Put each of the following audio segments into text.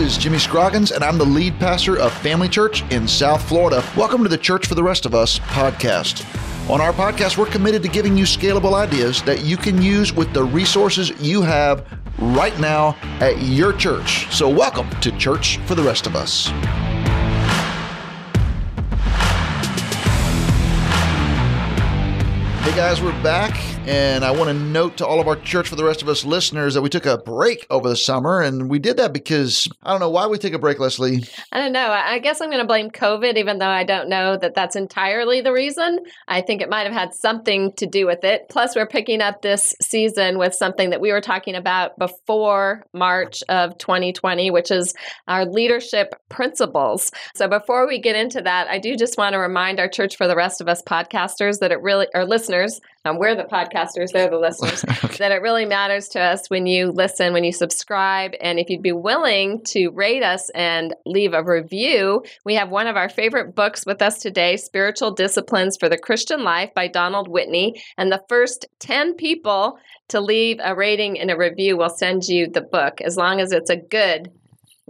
is Jimmy Scroggins, and I'm the lead pastor of Family Church in South Florida. Welcome to the Church for the Rest of Us podcast. On our podcast, we're committed to giving you scalable ideas that you can use with the resources you have right now at your church. So, welcome to Church for the Rest of Us. Hey guys, we're back and I want to note to all of our church for the rest of us listeners that we took a break over the summer. And we did that because I don't know why we take a break, Leslie. I don't know. I guess I'm going to blame COVID, even though I don't know that that's entirely the reason. I think it might have had something to do with it. Plus, we're picking up this season with something that we were talking about before March of 2020, which is our leadership principles. So, before we get into that, I do just want to remind our church for the rest of us podcasters that it really, or listeners, um, we're the podcasters, they're the listeners, okay. that it really matters to us when you listen, when you subscribe. And if you'd be willing to rate us and leave a review, we have one of our favorite books with us today Spiritual Disciplines for the Christian Life by Donald Whitney. And the first 10 people to leave a rating and a review will send you the book as long as it's a good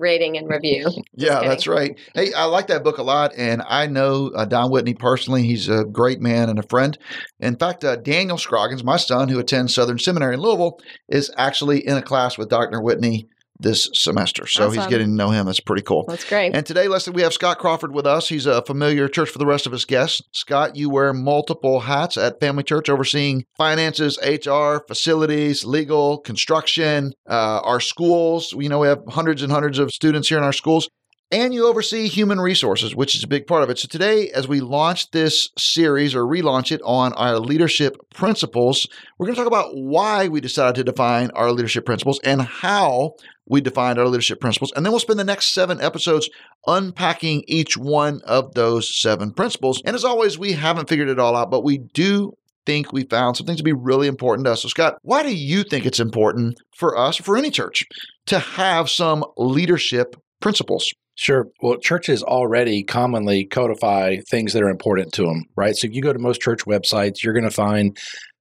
rating and review. yeah, that's right. Hey, I like that book a lot, and I know uh, Don Whitney personally. He's a great man and a friend. In fact, uh, Daniel Scroggins, my son, who attends Southern Seminary in Louisville, is actually in a class with Dr. Whitney this semester. So awesome. he's getting to know him. That's pretty cool. That's great. And today, Leslie, we have Scott Crawford with us. He's a familiar church for the rest of his guests. Scott, you wear multiple hats at Family Church, overseeing finances, HR, facilities, legal, construction, uh, our schools. You know, we have hundreds and hundreds of students here in our schools and you oversee human resources, which is a big part of it. So, today, as we launch this series or relaunch it on our leadership principles, we're going to talk about why we decided to define our leadership principles and how we defined our leadership principles. And then we'll spend the next seven episodes unpacking each one of those seven principles. And as always, we haven't figured it all out, but we do think we found some things to be really important to us. So, Scott, why do you think it's important for us, for any church, to have some leadership principles? Sure. Well, churches already commonly codify things that are important to them, right? So if you go to most church websites, you're going to find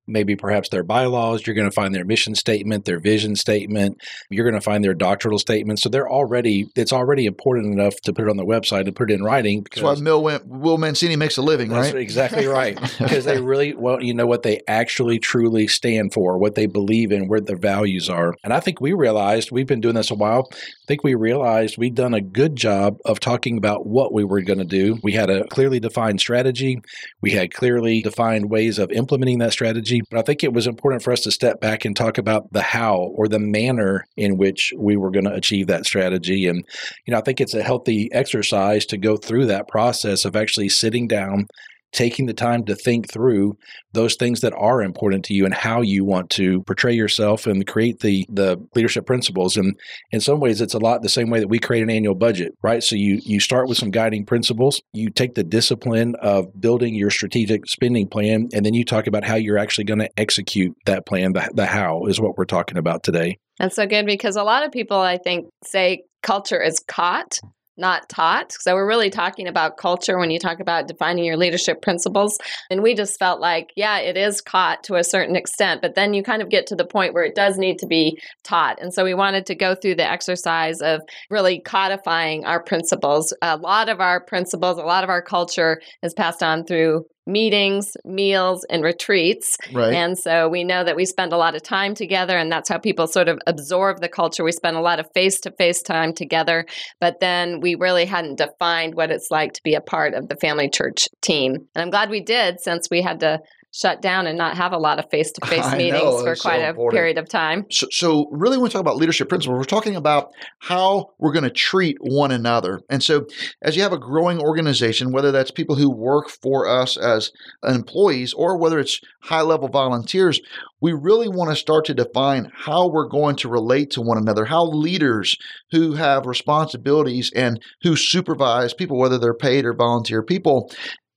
maybe perhaps their bylaws, you're going to find their mission statement, their vision statement, you're going to find their doctrinal statement. So they're already it's already important enough to put it on the website and put it in writing. That's why Will, Will Mancini makes a living, right? exactly right. because they really well, you know what they actually truly stand for, what they believe in, where their values are. And I think we realized we've been doing this a while. Think we realized we'd done a good job of talking about what we were going to do. We had a clearly defined strategy. We had clearly defined ways of implementing that strategy but I think it was important for us to step back and talk about the how or the manner in which we were going to achieve that strategy. And, you know, I think it's a healthy exercise to go through that process of actually sitting down taking the time to think through those things that are important to you and how you want to portray yourself and create the the leadership principles. And in some ways it's a lot the same way that we create an annual budget right? So you you start with some guiding principles. You take the discipline of building your strategic spending plan and then you talk about how you're actually going to execute that plan the, the how is what we're talking about today. That's so good because a lot of people i think say culture is caught not taught. So we're really talking about culture when you talk about defining your leadership principles. And we just felt like, yeah, it is caught to a certain extent, but then you kind of get to the point where it does need to be taught. And so we wanted to go through the exercise of really codifying our principles. A lot of our principles, a lot of our culture is passed on through meetings, meals, and retreats. Right. And so we know that we spend a lot of time together, and that's how people sort of absorb the culture. We spend a lot of face to face time together, but then we really hadn't defined what it's like to be a part of the family church team. And I'm glad we did since we had to shut down and not have a lot of face to face meetings know, for quite so a important. period of time. So, so, really, when we talk about leadership principles, we're talking about how we're going to treat one another. And so, as you have a growing organization, whether that's people who work for us as employees or whether it's high level volunteers, we really want to start to define how we're going to relate to one another, how leaders who have responsibilities and who supervise people, whether they're paid or volunteer people,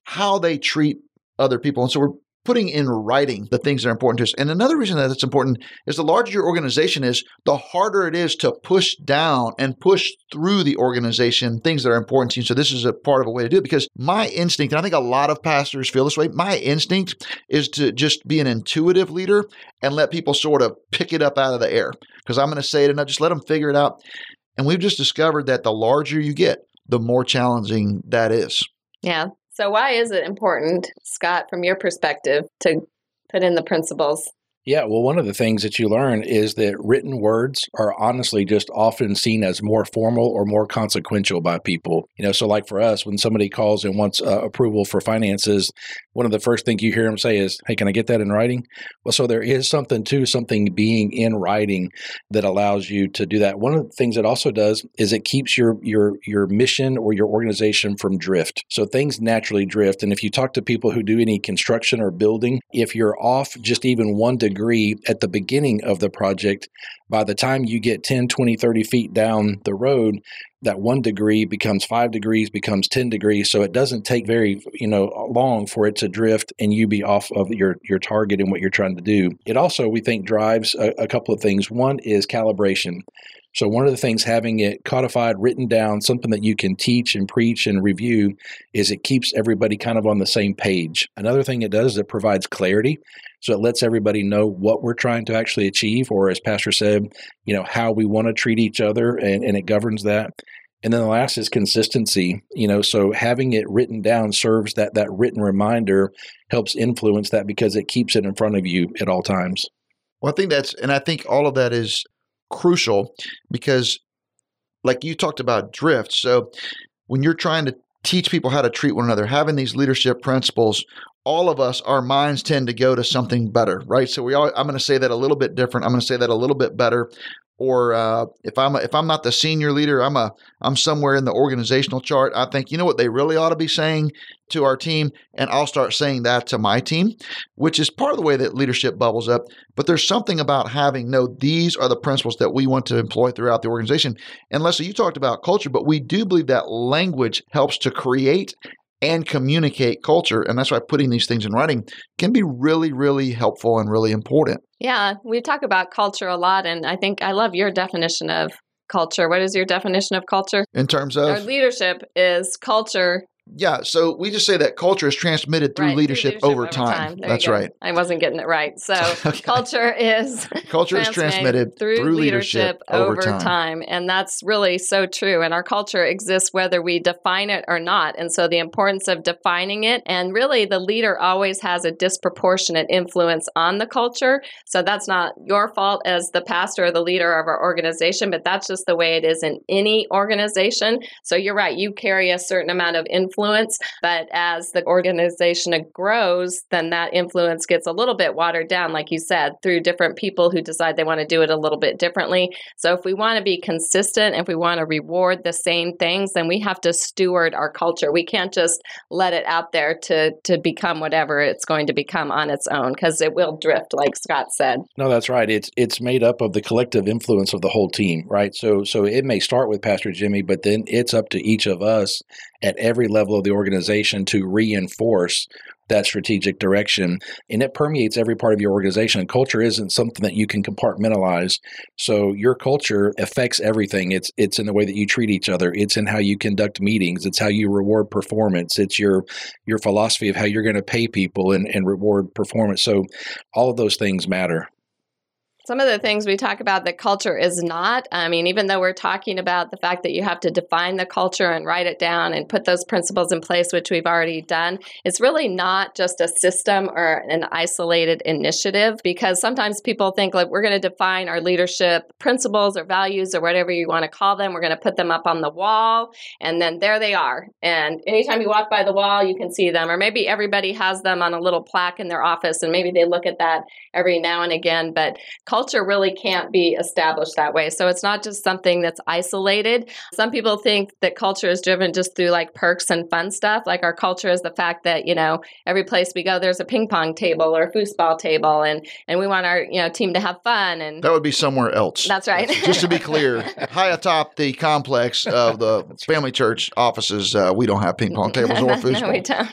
how they treat other people. And so we're putting in writing the things that are important to us. And another reason that it's important is the larger your organization is, the harder it is to push down and push through the organization things that are important to you. So this is a part of a way to do it because my instinct, and I think a lot of pastors feel this way, my instinct is to just be an intuitive leader and let people sort of pick it up out of the air. Because I'm going to say it and I just let them figure it out. And we've just discovered that the larger you get, the more challenging that is. Yeah. So, why is it important, Scott, from your perspective, to put in the principles yeah, well, one of the things that you learn is that written words are honestly just often seen as more formal or more consequential by people. You know, so like for us, when somebody calls and wants uh, approval for finances, one of the first things you hear them say is, "Hey, can I get that in writing?" Well, so there is something to something being in writing that allows you to do that. One of the things it also does is it keeps your your your mission or your organization from drift. So things naturally drift, and if you talk to people who do any construction or building, if you're off just even one degree degree at the beginning of the project, by the time you get 10, 20, 30 feet down the road, that one degree becomes five degrees, becomes 10 degrees. So it doesn't take very, you know, long for it to drift and you be off of your, your target and what you're trying to do. It also, we think, drives a, a couple of things. One is calibration. So, one of the things having it codified, written down, something that you can teach and preach and review, is it keeps everybody kind of on the same page. Another thing it does is it provides clarity. So, it lets everybody know what we're trying to actually achieve, or as Pastor said, you know, how we want to treat each other, and, and it governs that. And then the last is consistency. You know, so having it written down serves that that written reminder helps influence that because it keeps it in front of you at all times. Well, I think that's, and I think all of that is crucial because, like you talked about drift. So, when you're trying to teach people how to treat one another, having these leadership principles, all of us, our minds tend to go to something better, right? So we all, I'm going to say that a little bit different. I'm going to say that a little bit better or uh, if I'm a, if I'm not the senior leader, I'm a I'm somewhere in the organizational chart. I think you know what they really ought to be saying to our team, and I'll start saying that to my team, which is part of the way that leadership bubbles up. But there's something about having no these are the principles that we want to employ throughout the organization. And Leslie, you talked about culture, but we do believe that language helps to create and communicate culture. And that's why putting these things in writing can be really, really helpful and really important. Yeah, we talk about culture a lot. And I think I love your definition of culture. What is your definition of culture? In terms of? Our leadership is culture yeah, so we just say that culture is transmitted through, right, leadership, leadership, over, over time. time. That's right. I wasn't getting it right. So okay. culture is culture is transmitted through, through leadership, leadership, over time. time. And that's really so true. And our culture exists whether we define it or not. And so the importance of defining it and really the leader always has a disproportionate influence on the culture. So that's not your fault as the pastor or the leader of our organization, but that's just the way it is in any organization. So you're right, you carry a certain amount of influence. But but as the organization grows, then that influence gets a little bit watered down, like you said, through different people who decide they want to do it a little bit differently. So if we want to be consistent, if we want to reward the same things, then we have to steward our culture. We can't just let it out there to to become whatever it's going to become on its own because it will drift, like Scott said. No, that's right. It's it's made up of the collective influence of the whole team, right? So so it may start with Pastor Jimmy, but then it's up to each of us at every level of the organization to reinforce that strategic direction and it permeates every part of your organization. And culture isn't something that you can compartmentalize. So your culture affects everything. It's it's in the way that you treat each other. It's in how you conduct meetings. It's how you reward performance. It's your your philosophy of how you're going to pay people and, and reward performance. So all of those things matter some of the things we talk about that culture is not. I mean, even though we're talking about the fact that you have to define the culture and write it down and put those principles in place, which we've already done, it's really not just a system or an isolated initiative because sometimes people think like we're going to define our leadership principles or values or whatever you want to call them. We're going to put them up on the wall and then there they are. And anytime you walk by the wall, you can see them. Or maybe everybody has them on a little plaque in their office and maybe they look at that every now and again. But culture really can't be established that way. So it's not just something that's isolated. Some people think that culture is driven just through like perks and fun stuff. Like our culture is the fact that, you know, every place we go there's a ping pong table or a foosball table and and we want our, you know, team to have fun and That would be somewhere else. That's right. just to be clear, high atop the complex of the family church offices, uh, we don't have ping pong tables or foosball. no, we don't.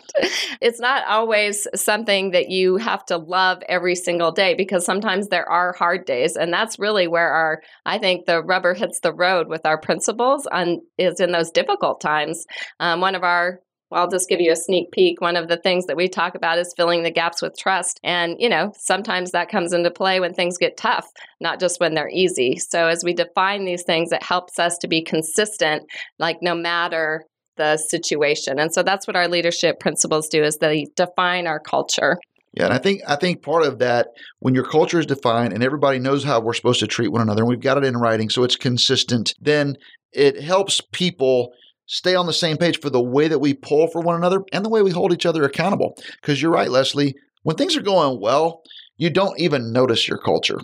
It's not always something that you have to love every single day because sometimes there are hard hard days. And that's really where our, I think the rubber hits the road with our principles on is in those difficult times. Um, one of our well, I'll just give you a sneak peek. One of the things that we talk about is filling the gaps with trust. And, you know, sometimes that comes into play when things get tough, not just when they're easy. So as we define these things, it helps us to be consistent, like no matter the situation. And so that's what our leadership principles do is they define our culture. Yeah, and I think I think part of that when your culture is defined and everybody knows how we're supposed to treat one another and we've got it in writing so it's consistent, then it helps people stay on the same page for the way that we pull for one another and the way we hold each other accountable. Because you're right, Leslie, when things are going well, you don't even notice your culture.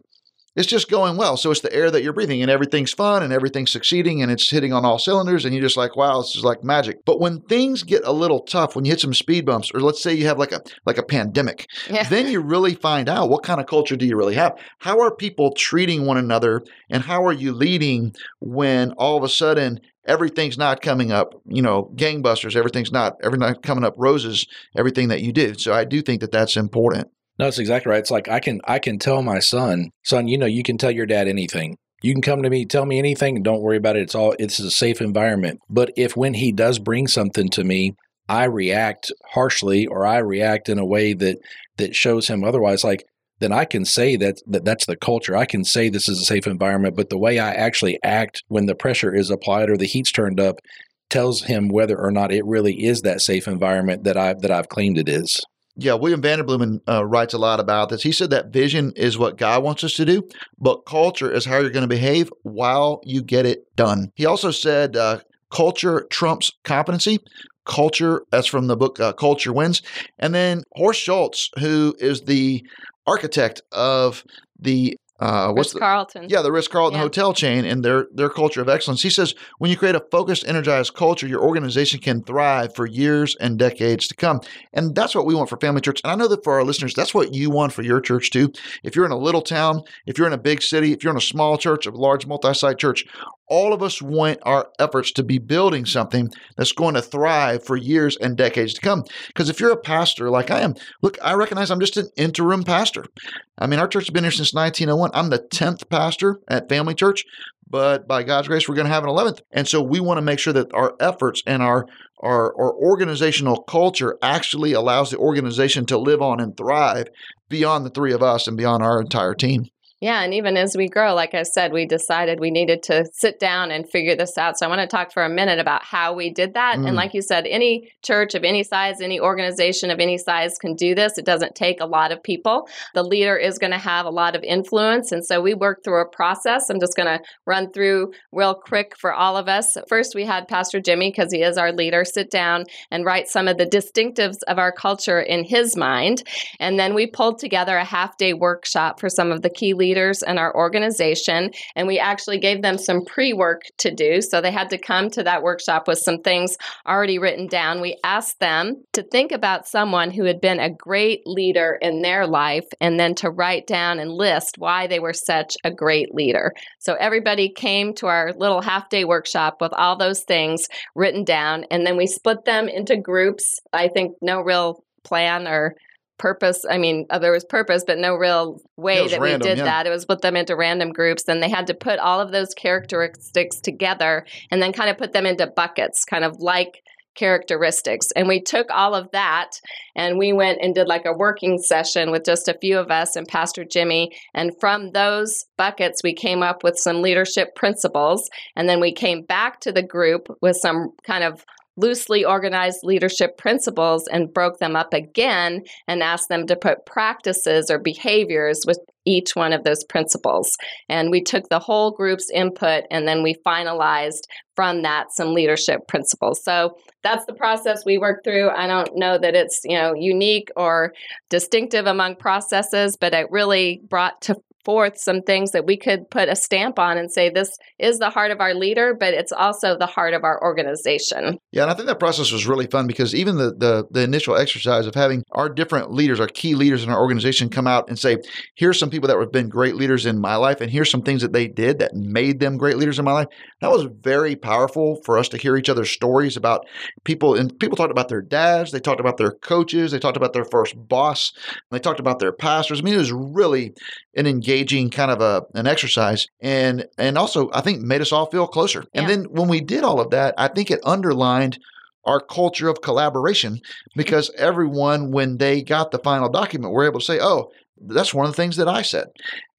It's just going well. So it's the air that you're breathing and everything's fun and everything's succeeding and it's hitting on all cylinders and you're just like, wow, this is like magic. But when things get a little tough, when you hit some speed bumps, or let's say you have like a like a pandemic, yeah. then you really find out what kind of culture do you really have? How are people treating one another and how are you leading when all of a sudden everything's not coming up, you know, gangbusters, everything's not everything coming up roses, everything that you do. So I do think that that's important. No, that's exactly right. It's like I can I can tell my son, son, you know, you can tell your dad anything. You can come to me, tell me anything, don't worry about it. It's all it's a safe environment. But if when he does bring something to me, I react harshly or I react in a way that that shows him otherwise, like then I can say that, that that's the culture. I can say this is a safe environment, but the way I actually act when the pressure is applied or the heat's turned up tells him whether or not it really is that safe environment that I that I've claimed it is. Yeah, William Vanderbloemen uh, writes a lot about this. He said that vision is what God wants us to do, but culture is how you're going to behave while you get it done. He also said uh, culture trumps competency. Culture, that's from the book uh, Culture Wins. And then Horst Schulze, who is the architect of the uh, what's Ritz Carlton? Yeah, the Ritz Carlton yeah. hotel chain and their their culture of excellence. He says when you create a focused, energized culture, your organization can thrive for years and decades to come. And that's what we want for Family Church. And I know that for our listeners, that's what you want for your church too. If you're in a little town, if you're in a big city, if you're in a small church, a large multi-site church, all of us want our efforts to be building something that's going to thrive for years and decades to come. Because if you're a pastor like I am, look, I recognize I'm just an interim pastor. I mean, our church has been here since 1901. I'm the 10th pastor at Family Church, but by God's grace, we're going to have an 11th. And so we want to make sure that our efforts and our our, our organizational culture actually allows the organization to live on and thrive beyond the three of us and beyond our entire team. Yeah, and even as we grow, like I said, we decided we needed to sit down and figure this out. So I want to talk for a minute about how we did that. Mm. And like you said, any church of any size, any organization of any size can do this. It doesn't take a lot of people. The leader is going to have a lot of influence. And so we worked through a process. I'm just going to run through real quick for all of us. First, we had Pastor Jimmy, because he is our leader, sit down and write some of the distinctives of our culture in his mind. And then we pulled together a half day workshop for some of the key leaders leaders in our organization, and we actually gave them some pre work to do. So they had to come to that workshop with some things already written down. We asked them to think about someone who had been a great leader in their life and then to write down and list why they were such a great leader. So everybody came to our little half day workshop with all those things written down, and then we split them into groups. I think no real plan or purpose. I mean, there was purpose, but no real way that random, we did yeah. that. It was put them into random groups. and they had to put all of those characteristics together and then kind of put them into buckets, kind of like characteristics. And we took all of that and we went and did like a working session with just a few of us and Pastor Jimmy. And from those buckets, we came up with some leadership principles. And then we came back to the group with some kind of loosely organized leadership principles and broke them up again and asked them to put practices or behaviors with each one of those principles. And we took the whole group's input and then we finalized from that some leadership principles. So that's the process we work through. I don't know that it's, you know, unique or distinctive among processes, but it really brought to forth some things that we could put a stamp on and say this is the heart of our leader, but it's also the heart of our organization. Yeah, and I think that process was really fun because even the the, the initial exercise of having our different leaders, our key leaders in our organization come out and say, here's some people that have been great leaders in my life, and here's some things that they did that made them great leaders in my life. That was very powerful for us to hear each other's stories about people and people talked about their dads, they talked about their coaches, they talked about their first boss, they talked about their pastors. I mean, it was really an engaging kind of a an exercise and and also I think made us all feel closer. Yeah. And then when we did all of that, I think it underlined our culture of collaboration because everyone, when they got the final document, were able to say, oh, that's one of the things that I said.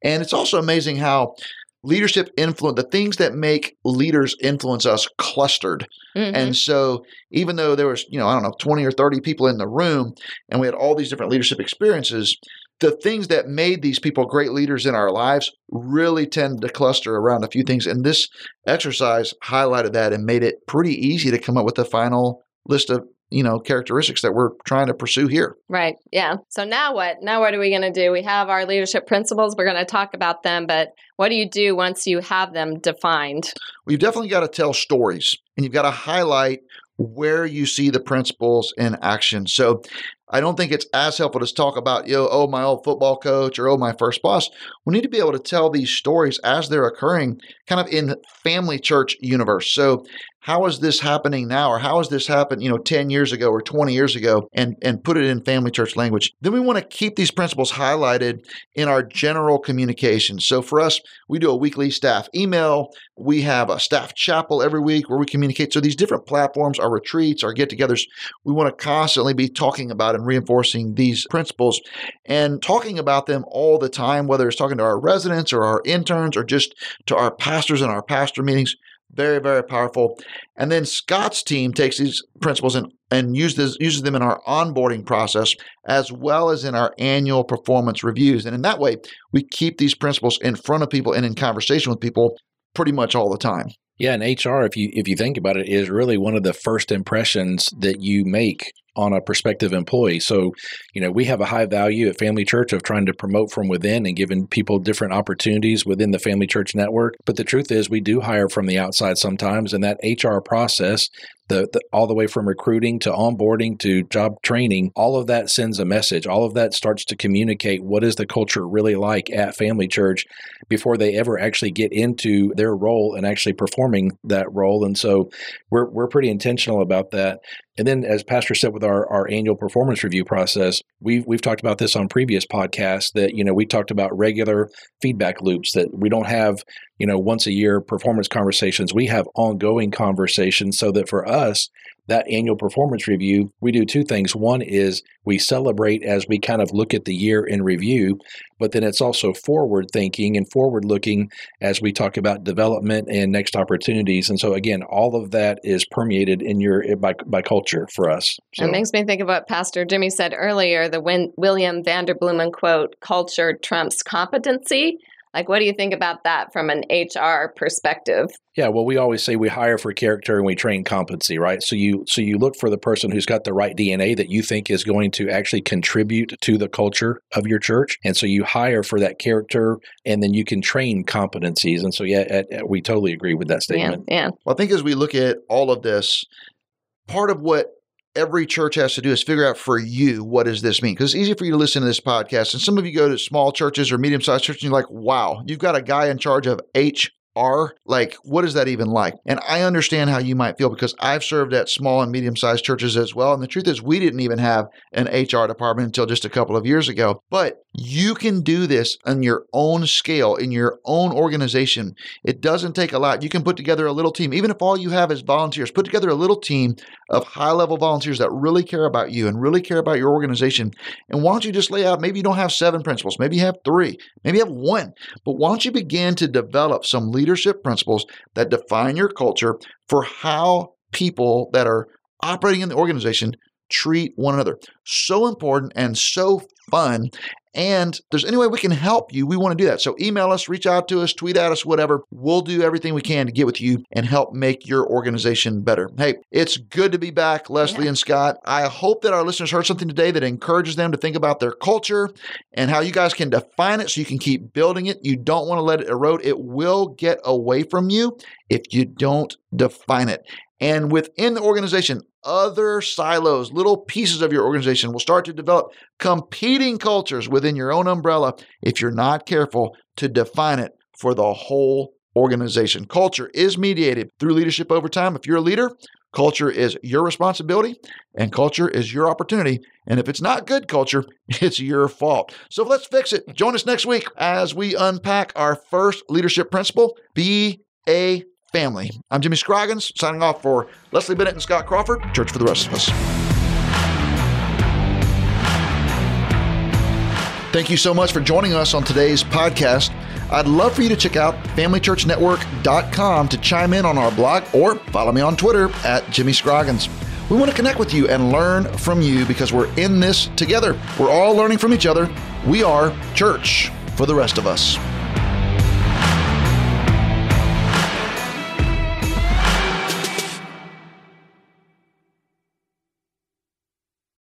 And it's also amazing how leadership influence the things that make leaders influence us clustered Mhm. and so even though there was you know i don't know 20 or 30 people in the room and we had all these different leadership experiences the things that made these people great leaders in our lives really tend to cluster around a few things and this exercise highlighted that and made it pretty easy to come up with the final list of you know characteristics that we're trying to pursue here Right. Yeah. So now what? Now what are we going to do? We have our leadership principles. We're going to talk about them, but what do you do once you have them defined? Well, you've definitely got to tell stories and you've got to highlight where you see the principles in action. So I don't think it's as helpful to talk about, yo, oh, my old football coach or oh, my first boss. We need to be able to tell these stories as they're occurring kind of in family church universe. So how is this happening now? Or how has this happened you know 10 years ago or 20 years ago and and put it in family church language? Then we want to keep these principles highlighted in our general communication. So for us we do a weekly staff email. We have a staff chapel every week where we communicate. So these different platforms our retreats our get-togethers we want to constantly be talking about and reinforcing these principles and talking about them all the time whether it's talking to our residents or our interns or just to our pastors in our pastor meetings very, very powerful. And then Scott's team takes these principles and, and uses, uses them in our onboarding process as well as in our annual performance reviews. And in that way, we keep these principles in front of people and in conversation with people pretty much all the time. Yeah, and HR, if you if you think about it, is really one of the first impressions that you make on a prospective employee. So, you know, we have a high value at Family Church of trying to promote from within and giving people different opportunities within the Family Church network. But the truth is, we do hire from the outside sometimes, and that HR process the, the, all the way from recruiting to onboarding to job training all of that sends a message. All of that starts to communicate what is the culture really like at family church before they ever actually get into their role and actually performing that role. And so we're, we're pretty intentional about that. And then as pastor said with our, our annual performance review process we've, we've talked about this on previous podcasts that you know we talked about regular feedback loops that we don't have you know once a year performance conversations we have ongoing conversations so that for us that annual performance review we do two things one is we celebrate as we kind of look at the year in review but then it's also forward thinking and forward looking as we talk about development and next opportunities and so again all of that is permeated in your by, by culture for us so. It makes me think of what Pastor Jimmy said earlier the Win- William Vanderbloemen quote culture trumps competency. Like, what do you think about that from an HR perspective? Yeah, well, we always say we hire for character and we train competency, right? So you so you look for the person who's got the right DNA that you think is going to actually contribute to the culture of your church, and so you hire for that character, and then you can train competencies. And so, yeah, we totally agree with that statement. Yeah, yeah. Well, I think as we look at all of this, part of what every church has to do is figure out for you what does this mean? Because it's easy for you to listen to this podcast and some of you go to small churches or medium-sized churches and you're like wow you've got a guy in charge of h are like what is that even like? And i understand how you might feel because i've served at small and medium sized churches as well and the truth is we didn't even have an hr department until just a couple of years ago. But you can do this on your own scale in your own organization. It doesn't take a lot. You can put together a little team. Even if all you have is volunteers put together a little team of high level volunteers that really care about you and really care about your organization. And why don't you just lay out maybe you don't have seven principles maybe you have three maybe you have one. But why don't you begin to develop some leadership principles that define your culture for how people that are operating in the organization treat one another. So important and so fun. And there's any way we can help you, we want to do that. So email us, reach out to us, tweet at us, whatever. We'll do everything we can to get with you and help make your organization better. Hey, it's good to be back, Leslie Yeah. and Scott. I hope that our listeners heard something today that encourages them to think about their culture and how you guys can define it so you can keep building it. You don't want to let it erode. It will get away from you if you don't define it. And within the organization, other silos, little pieces of your organization will start to develop competing cultures within your own umbrella if you're not careful to define it for the whole organization. Culture is mediated through leadership over time. If you're a leader, culture is your responsibility and culture is your opportunity. And if it's not good culture, it's your fault. So let's fix it. Join us next week as we unpack our first leadership principle be a family. I'm Jimmy Scroggins, signing off for Leslie Bennett and Scott Crawford, Church for the Rest of Us. Thank you so much for joining us on today's podcast. I'd love for you to check out FamilyChurchNetwork.com to chime in on our blog or follow me on Twitter at Jimmy Scroggins. We want to connect with you and learn from you because we're in this together. We're all learning from each other. We are church for the rest of us.